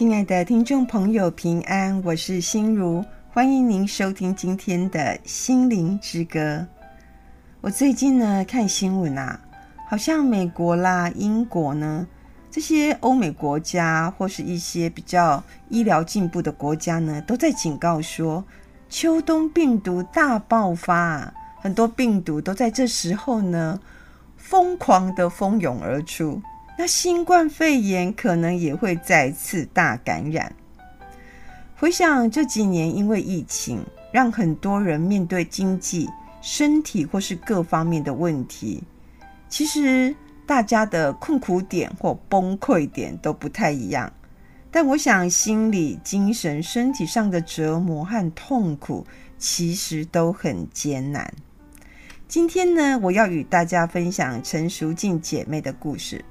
亲爱的听众朋友，平安，我是心如，欢迎您收听今天的心灵之歌。我最近呢看新闻啊，好像美国啦、英国呢这些欧美国家，或是一些比较医疗进步的国家呢，都在警告说，秋冬病毒大爆发，很多病毒都在这时候呢疯狂的蜂拥而出。那新冠肺炎可能也会再次大感染。回想这几年，因为疫情，让很多人面对经济、身体或是各方面的问题。其实大家的困苦点或崩溃点都不太一样，但我想心理、精神、身体上的折磨和痛苦，其实都很艰难。今天呢，我要与大家分享陈淑静姐妹的故事。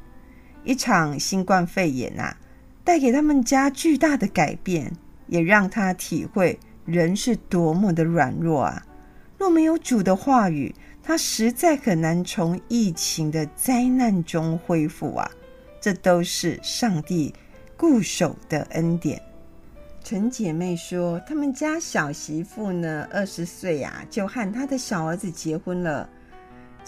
一场新冠肺炎啊，带给他们家巨大的改变，也让他体会人是多么的软弱啊！若没有主的话语，他实在很难从疫情的灾难中恢复啊！这都是上帝固守的恩典。陈姐妹说，他们家小媳妇呢，二十岁啊，就和他的小儿子结婚了。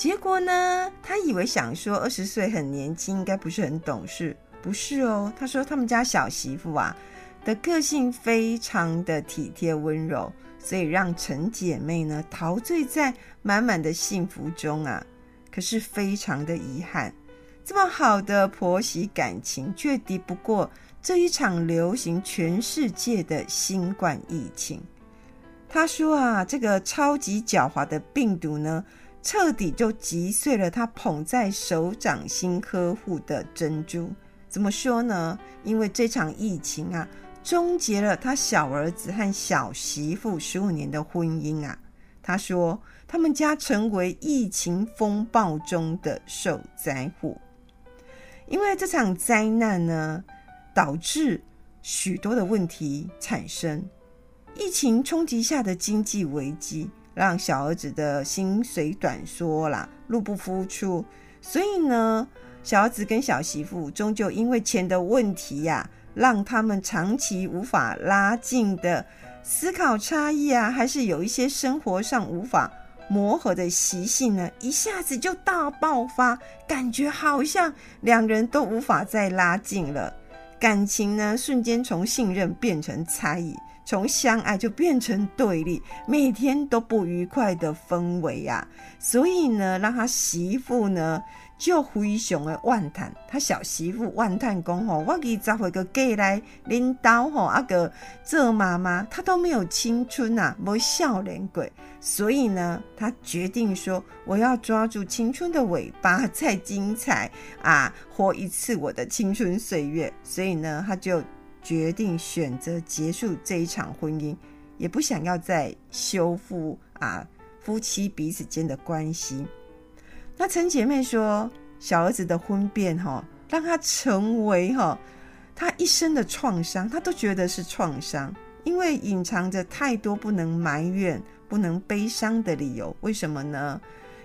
结果呢，他以为想说二十岁很年轻，应该不是很懂事，不是哦。他说他们家小媳妇啊的个性非常的体贴温柔，所以让陈姐妹呢陶醉在满满的幸福中啊。可是非常的遗憾，这么好的婆媳感情却敌不过这一场流行全世界的新冠疫情。他说啊，这个超级狡猾的病毒呢，彻底就击碎了他捧在手掌心呵护的珍珠。怎么说呢？因为这场疫情啊，终结了他小儿子和小媳妇十五年的婚姻啊。他说，他们家成为疫情风暴中的受灾户。因为这场灾难呢，导致许多的问题产生。疫情冲击下的经济危机。让小儿子的薪水短缩啦，入不敷出，所以呢，小儿子跟小媳妇终究因为钱的问题呀、啊，让他们长期无法拉近的思考差异啊，还是有一些生活上无法磨合的习性呢，一下子就大爆发，感觉好像两人都无法再拉近了，感情呢，瞬间从信任变成猜疑。从相爱就变成对立，每天都不愉快的氛围啊！所以呢，让他媳妇呢就非常的怨叹，他小媳妇怨叹讲吼，我给找回个嫁来领导吼，阿个做妈妈，她都没有青春呐、啊，没笑脸鬼。所以呢，他决定说，我要抓住青春的尾巴，再精彩啊，活一次我的青春岁月。所以呢，他就。决定选择结束这一场婚姻，也不想要再修复啊夫妻彼此间的关系。那陈姐妹说，小儿子的婚变哈，让他成为哈他一生的创伤，他都觉得是创伤，因为隐藏着太多不能埋怨、不能悲伤的理由。为什么呢？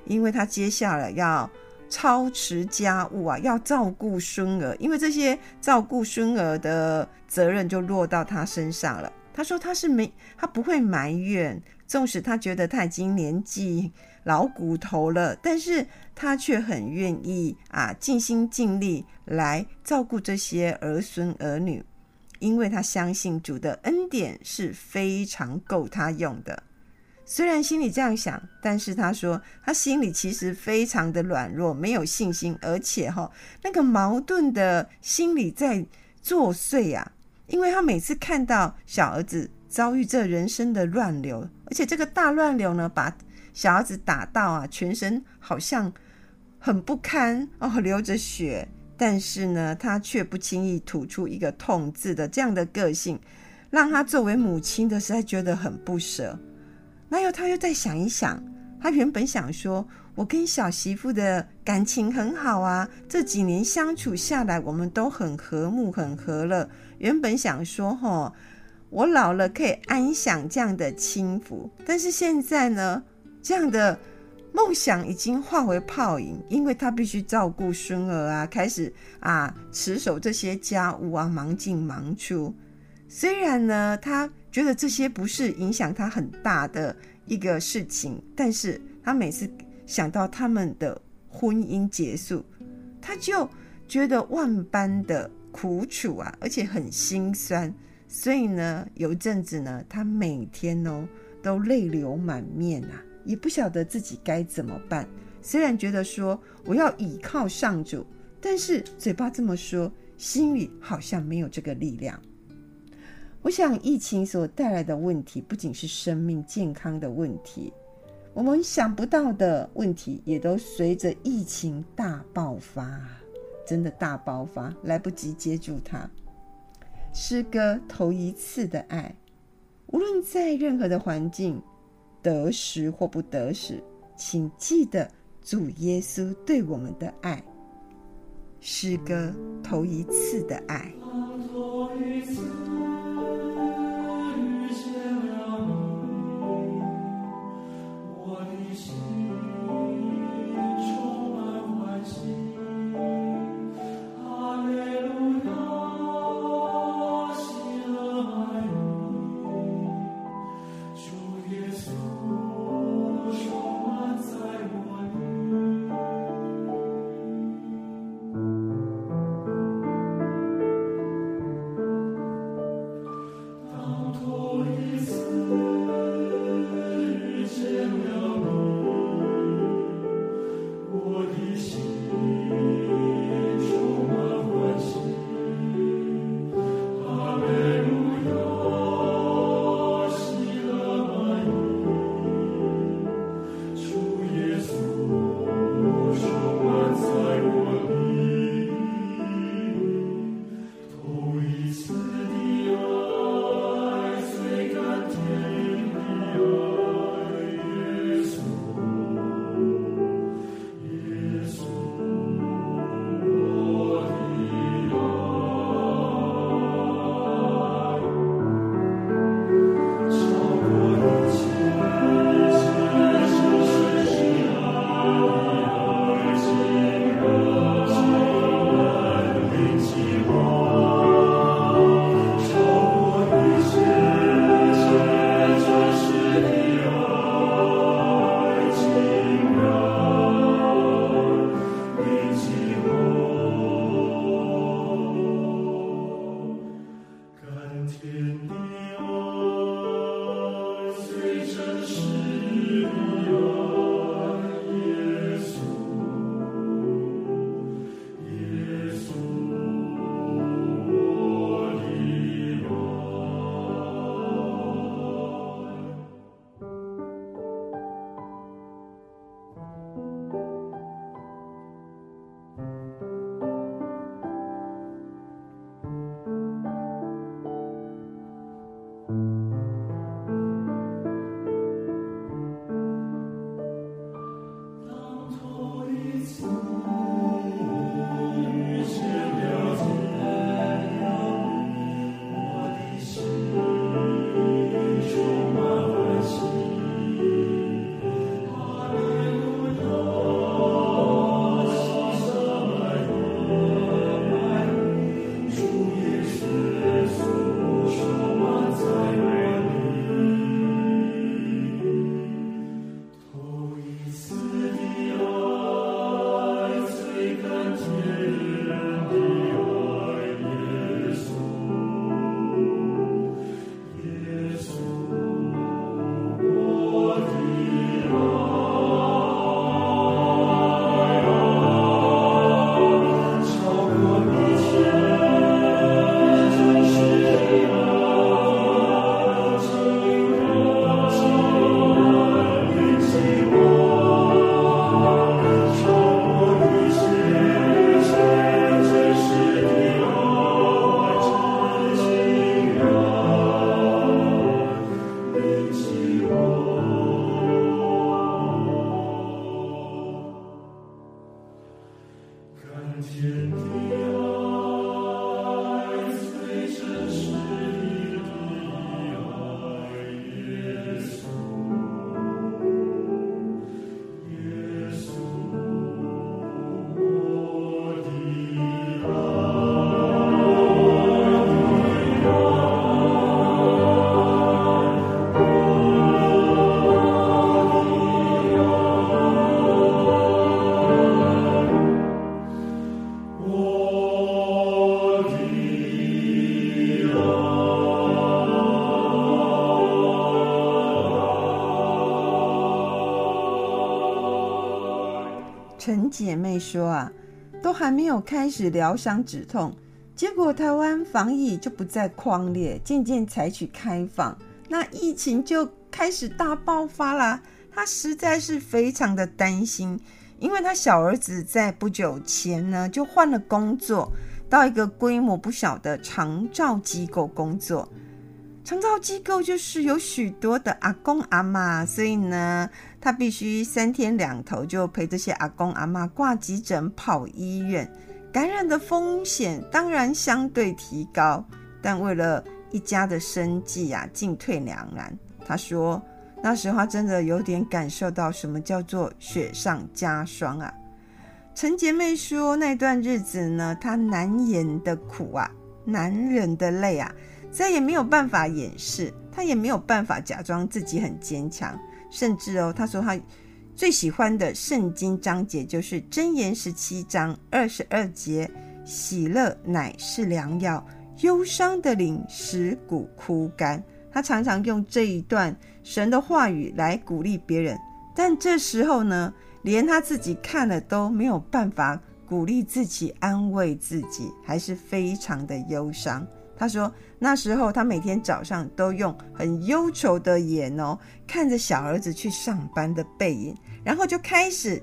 因为他接下来要。操持家务啊，要照顾孙儿，因为这些照顾孙儿的责任就落到他身上了。他说他是没，他不会埋怨，纵使他觉得他已经年纪老骨头了，但是他却很愿意啊，尽心尽力来照顾这些儿孙儿女，因为他相信主的恩典是非常够他用的。虽然心里这样想，但是他说他心里其实非常的软弱，没有信心，而且哈那个矛盾的心理在作祟呀。因为他每次看到小儿子遭遇这人生的乱流，而且这个大乱流呢，把小儿子打到啊，全身好像很不堪哦，流着血，但是呢，他却不轻易吐出一个痛字的这样的个性，让他作为母亲的实在觉得很不舍。那又他又再想一想，他原本想说，我跟小媳妇的感情很好啊，这几年相处下来，我们都很和睦，很和乐。原本想说，吼，我老了可以安享这样的轻福，但是现在呢，这样的梦想已经化为泡影，因为他必须照顾孙儿啊，开始啊持守这些家务啊，忙进忙出。虽然呢，他觉得这些不是影响他很大的一个事情，但是他每次想到他们的婚姻结束，他就觉得万般的苦楚啊，而且很心酸。所以呢，有一阵子呢，他每天哦都泪流满面啊。也不晓得自己该怎么办。虽然觉得说我要倚靠上主，但是嘴巴这么说，心里好像没有这个力量。我想疫情所带来的问题，不仅是生命健康的问题，我们想不到的问题也都随着疫情大爆发，真的大爆发，来不及接住它。诗歌头一次的爱，无论在任何的环境。得时或不得时，请记得主耶稣对我们的爱。诗歌头一次的爱。姐妹说啊，都还没有开始疗伤止痛，结果台湾防疫就不再匡列，渐渐采取开放，那疫情就开始大爆发啦。她实在是非常的担心，因为她小儿子在不久前呢就换了工作，到一个规模不小的长照机构工作。长照机构就是有许多的阿公阿妈，所以呢，他必须三天两头就陪这些阿公阿妈挂急诊、跑医院，感染的风险当然相对提高。但为了一家的生计啊，进退两难。他说，那时候真的有点感受到什么叫做雪上加霜啊。陈姐妹说，那段日子呢，她难言的苦啊，难忍的泪啊。再也没有办法掩饰，她也没有办法假装自己很坚强，甚至哦，他说他最喜欢的圣经章节就是箴言十七章二十二节：“喜乐乃是良药，忧伤的灵使骨枯干。”他常常用这一段神的话语来鼓励别人，但这时候呢，连他自己看了都没有办法鼓励自己、安慰自己，还是非常的忧伤。他说：“那时候他每天早上都用很忧愁的眼哦，看着小儿子去上班的背影，然后就开始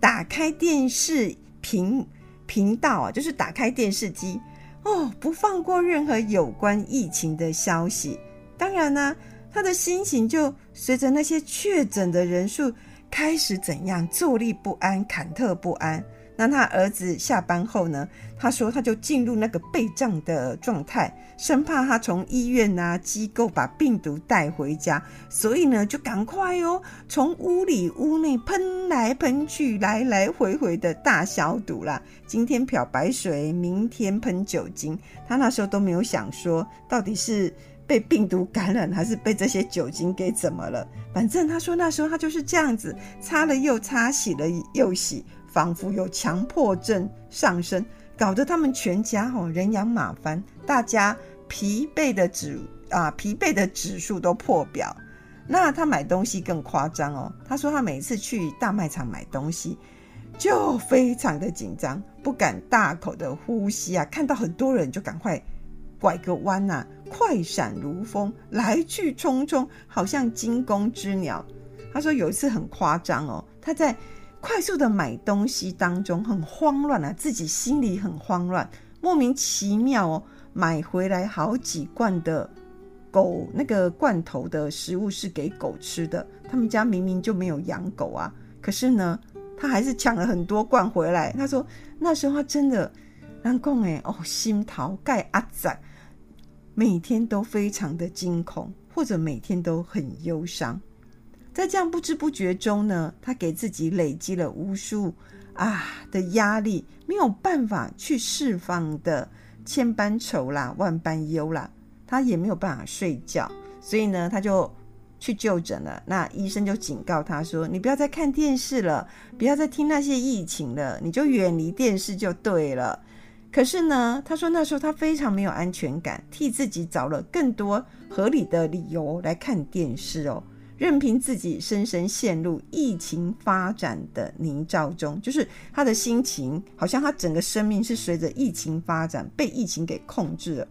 打开电视频频道啊，就是打开电视机哦，不放过任何有关疫情的消息。当然呢，他的心情就随着那些确诊的人数开始怎样坐立不安、忐忑不安。”那他儿子下班后呢，他说他就进入那个备战的状态，生怕他从医院啊机构把病毒带回家，所以呢就赶快哦，从屋里屋内喷来喷去，来来回回的大消毒啦。今天漂白水，明天喷酒精。他那时候都没有想说到底是被病毒感染，还是被这些酒精给怎么了。反正他说那时候他就是这样子，擦了又擦，洗了又洗。仿佛有强迫症上升，搞得他们全家吼人仰马翻，大家疲惫的指啊疲惫的指数都破表。那他买东西更夸张哦，他说他每次去大卖场买东西就非常的紧张，不敢大口的呼吸啊，看到很多人就赶快拐个弯呐、啊，快闪如风，来去匆匆，好像惊弓之鸟。他说有一次很夸张哦，他在。快速的买东西当中很慌乱啊，自己心里很慌乱，莫名其妙哦，买回来好几罐的狗那个罐头的食物是给狗吃的，他们家明明就没有养狗啊，可是呢，他还是抢了很多罐回来。他说那时候他真的难过哎哦，心头盖阿仔，每天都非常的惊恐，或者每天都很忧伤。在这样不知不觉中呢，他给自己累积了无数啊的压力，没有办法去释放的千般愁啦、万般忧啦，他也没有办法睡觉，所以呢，他就去就诊了。那医生就警告他说：“你不要再看电视了，不要再听那些疫情了，你就远离电视就对了。”可是呢，他说那时候他非常没有安全感，替自己找了更多合理的理由来看电视哦。任凭自己深深陷入疫情发展的泥沼中，就是他的心情，好像他整个生命是随着疫情发展被疫情给控制了。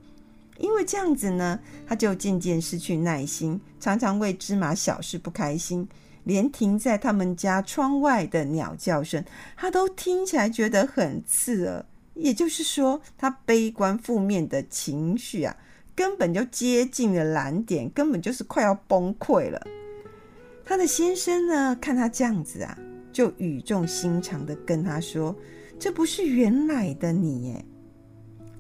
因为这样子呢，他就渐渐失去耐心，常常为芝麻小事不开心，连停在他们家窗外的鸟叫声，他都听起来觉得很刺耳。也就是说，他悲观负面的情绪啊，根本就接近了蓝点，根本就是快要崩溃了。他的先生呢，看他这样子啊，就语重心长的跟他说：“这不是原来的你耶。”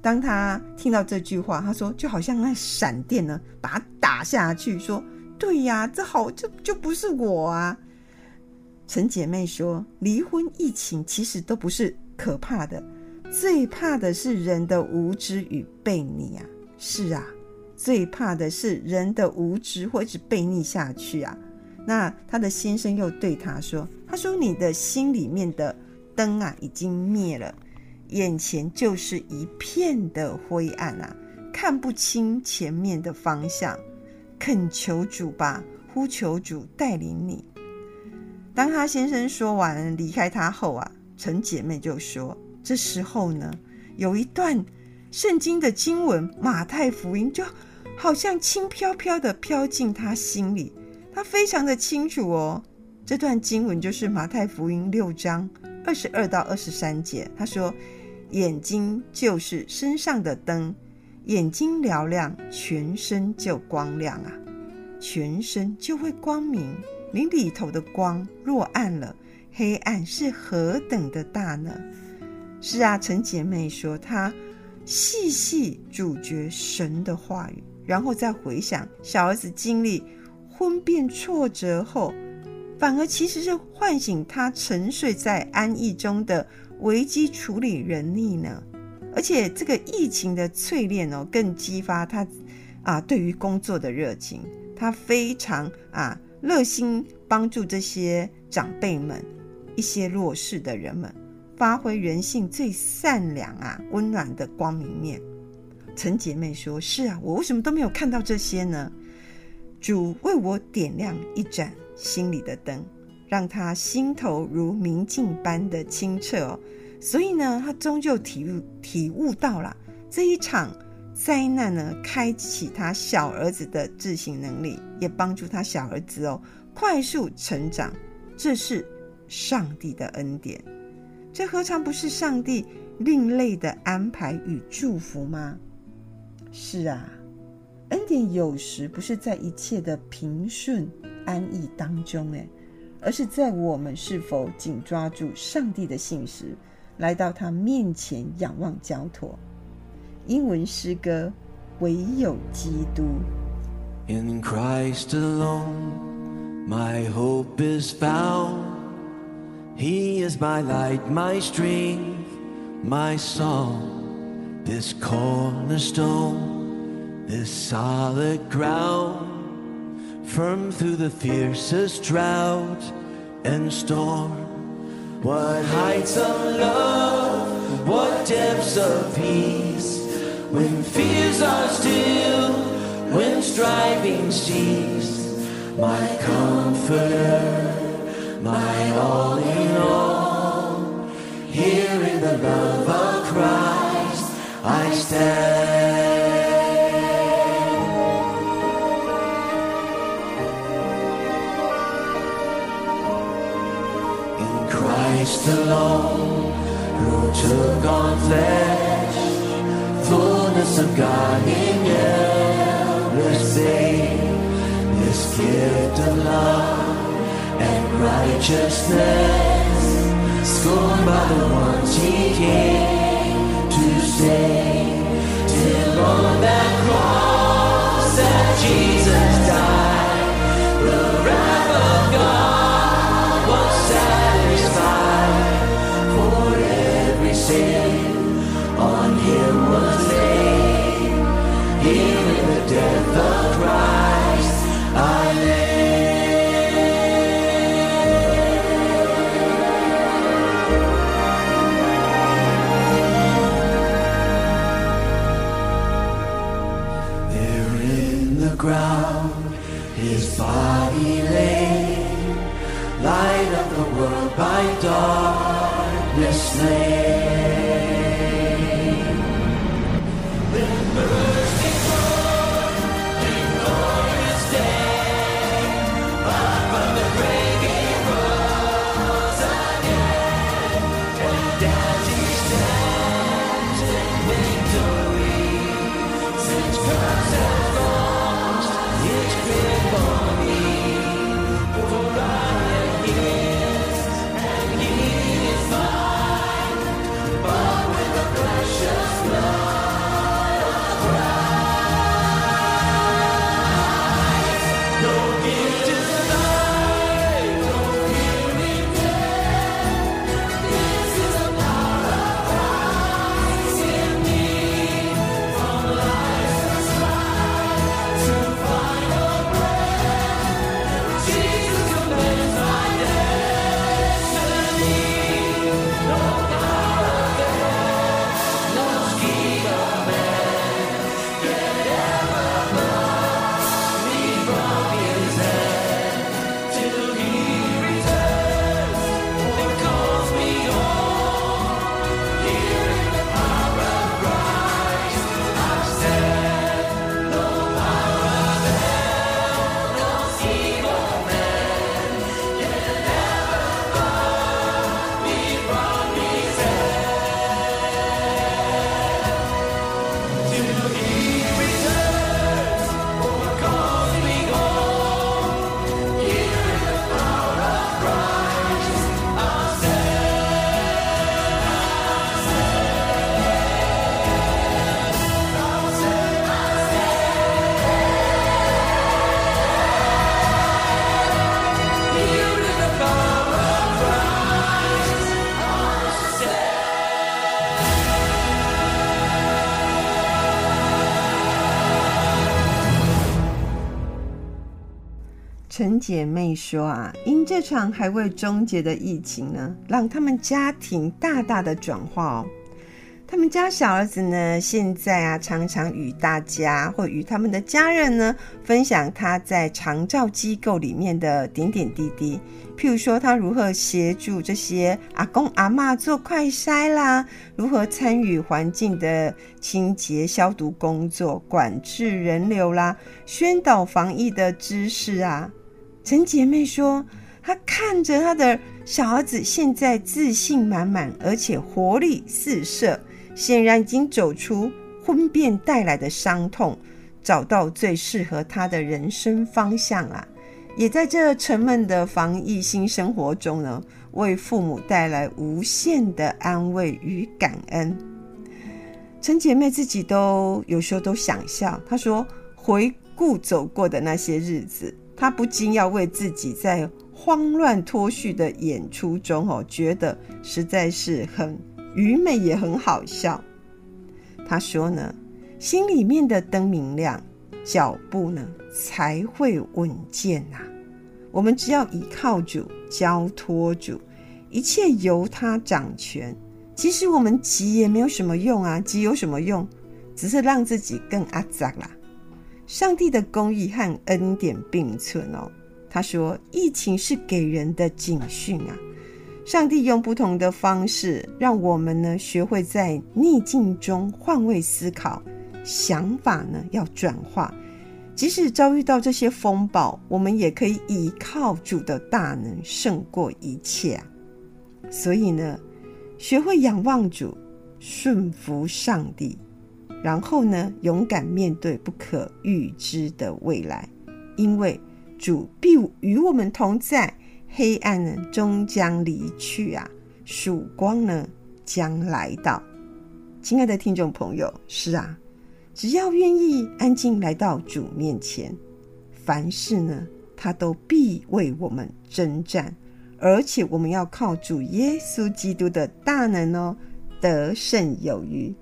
当他听到这句话，他说：“就好像那闪电呢，把他打下去。”说：“对呀，这好，这就不是我啊。”陈姐妹说：“离婚、疫情其实都不是可怕的，最怕的是人的无知与悖逆啊！是啊，最怕的是人的无知会一直悖逆下去啊！”那他的先生又对他说：“他说你的心里面的灯啊，已经灭了，眼前就是一片的灰暗啊，看不清前面的方向。恳求主吧，呼求主带领你。”当他先生说完离开他后啊，陈姐妹就说：“这时候呢，有一段圣经的经文《马太福音》就好像轻飘飘的飘进他心里，他非常的清楚哦。这段经文就是《马太福音》六章二十二到二十三节。他说：‘眼睛就是身上的灯，眼睛嘹亮，全身就光亮啊，全身就会光明。你里头的光若暗了。’”黑暗是何等的大呢？是啊，陈姐妹说，她细细咀嚼神的话语，然后再回想小儿子经历婚变挫折后，反而其实是唤醒他沉睡在安逸中的危机处理能力呢。而且这个疫情的淬炼哦，更激发他啊对于工作的热情，他非常啊热心帮助这些长辈们。一些弱势的人们，发挥人性最善良啊、温暖的光明面。陈姐妹说：“是啊，我为什么都没有看到这些呢？”主为我点亮一盏心里的灯，让他心头如明镜般的清澈哦。所以呢，他终究体悟体悟到了这一场灾难呢，开启他小儿子的自省能力，也帮助他小儿子哦快速成长。这是。上帝的恩典，这何尝不是上帝另类的安排与祝福吗？是啊，恩典有时不是在一切的平顺安逸当中，诶，而是在我们是否紧抓住上帝的信实，来到他面前仰望交托。英文诗歌，唯有基督。In Christ alone, my hope is found. He is my light, my strength, my song, this cornerstone, this solid ground, firm through the fiercest drought and storm. What heights of love, what depths of peace, when fears are still, when striving cease, my comforter my all in all. Here in the love of Christ I stand. Christ alone, who took on flesh, fullness of God in babe, this gift of love and righteousness, scorned by the ones he came to save. Till on that cross that Jesus died, the wrath of God 陈姐妹说啊，因这场还未终结的疫情呢，让他们家庭大大的转化哦。他们家小儿子呢，现在啊，常常与大家或与他们的家人呢，分享他在长照机构里面的点点滴滴。譬如说，他如何协助这些阿公阿嬷做快筛啦，如何参与环境的清洁消毒工作、管制人流啦，宣导防疫的知识啊。陈姐妹说，她看着她的小儿子现在自信满满，而且活力四射。显然已经走出婚变带来的伤痛，找到最适合他的人生方向啊！也在这沉闷的防疫新生活中呢，为父母带来无限的安慰与感恩。陈姐妹自己都有时候都想笑，她说：“回顾走过的那些日子，他不禁要为自己在慌乱脱序的演出中哦，觉得实在是很。”愚昧也很好笑。他说呢，心里面的灯明亮，脚步呢才会稳健呐。我们只要依靠主，交托主，一切由他掌权。其实我们急也没有什么用啊，急有什么用？只是让自己更阿杂啦。上帝的公义和恩典并存哦。他说，疫情是给人的警讯啊。上帝用不同的方式，让我们呢学会在逆境中换位思考，想法呢要转化。即使遭遇到这些风暴，我们也可以依靠主的大能胜过一切啊！所以呢，学会仰望主，顺服上帝，然后呢，勇敢面对不可预知的未来，因为主必与我们同在。黑暗呢，终将离去啊，曙光呢，将来到。亲爱的听众朋友，是啊，只要愿意安静来到主面前，凡事呢，他都必为我们征战，而且我们要靠主耶稣基督的大能哦，得胜有余。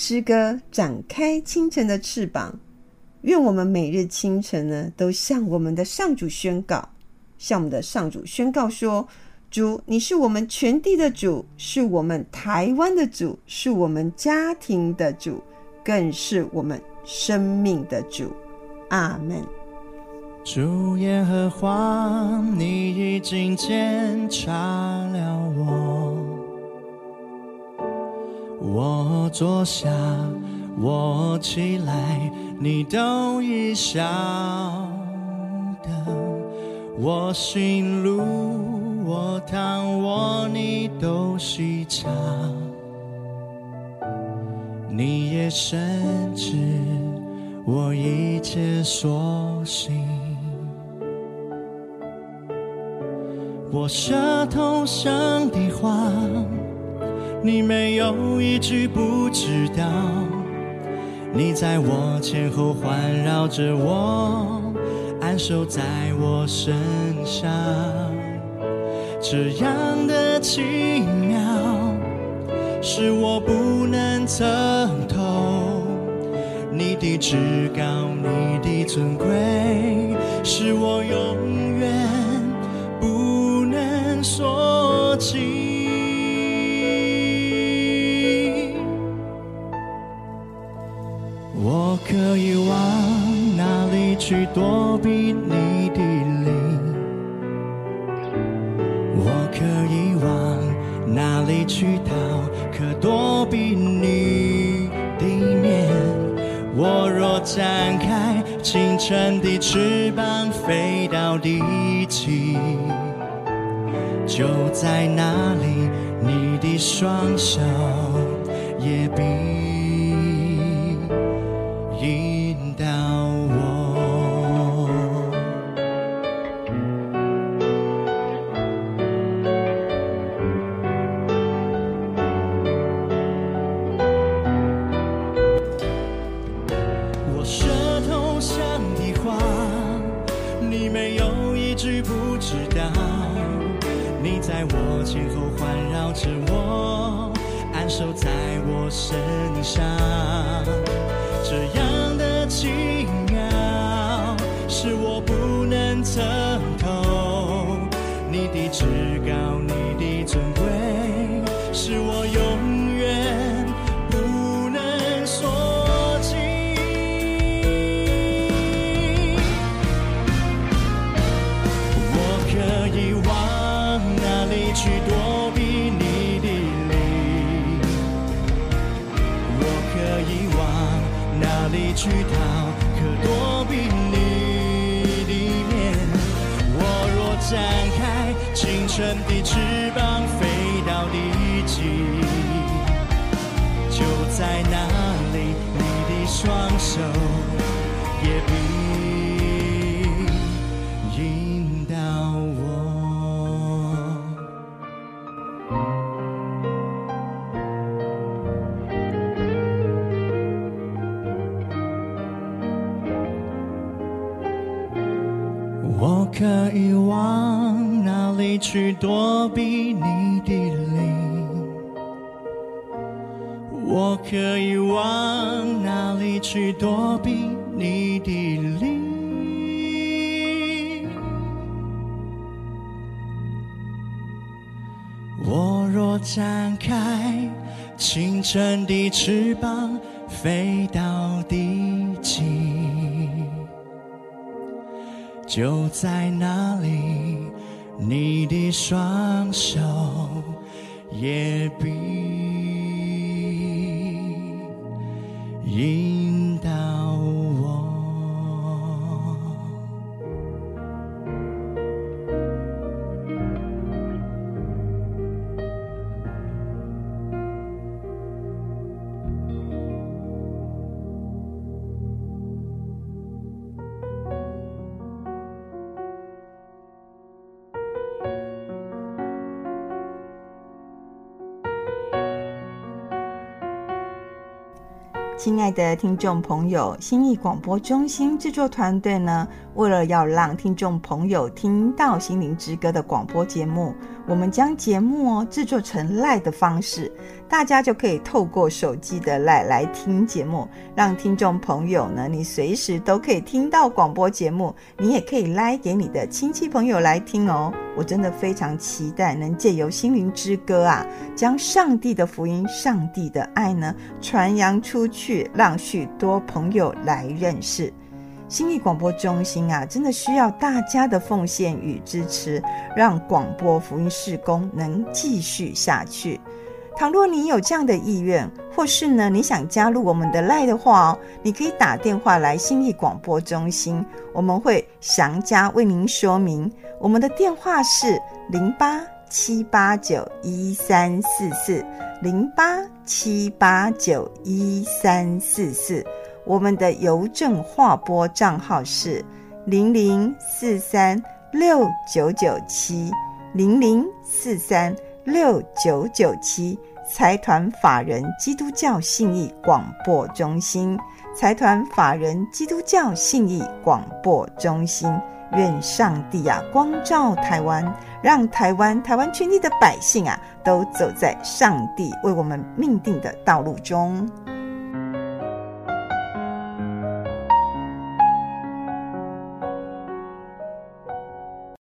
诗歌展开清晨的翅膀，愿我们每日清晨呢，都向我们的上主宣告。向我们的上主宣告说：“主，你是我们全地的主，是我们台湾的主，是我们家庭的主，更是我们生命的主。”阿门。主耶和华，你已经检察了我，我坐下，我起来，你都已晓。我行路，我躺卧，你都细察；你也深知我一切所行。我舌头上的话，你没有一句不知道。你在我前后环绕着我。安守在我身上，这样的奇妙，是我不能测透。你的至高，你的尊贵，是我永可以往哪里去躲避你的灵？我可以往哪里去逃？可躲避你的面？我若展开清晨的翅膀，飞到地极，就在那里，你的双手也比。我可以往哪里去躲避你的灵？我可以往哪里去躲避你的灵？我若展开清晨的翅膀，飞到地就在那里，你的双手也必亲爱的听众朋友，心意广播中心制作团队呢，为了要让听众朋友听到《心灵之歌》的广播节目，我们将节目哦制作成 LINE 的方式，大家就可以透过手机的 LINE 来听节目，让听众朋友呢，你随时都可以听到广播节目，你也可以 LINE 给你的亲戚朋友来听哦。我真的非常期待能借由《心灵之歌》啊，将上帝的福音、上帝的爱呢传扬出去，让许多朋友来认识。心理广播中心啊，真的需要大家的奉献与支持，让广播福音事工能继续下去。倘若你有这样的意愿，或是呢你想加入我们的 LINE 的话哦，你可以打电话来信义广播中心，我们会详加为您说明。我们的电话是零八七八九一三四四零八七八九一三四四。我们的邮政划拨账号是零零四三六九九七零零四三六九九七。财团法人基督教信义广播中心，财团法人基督教信义广播中心。愿上帝啊光照台湾，让台湾台湾全体的百姓啊都走在上帝为我们命定的道路中。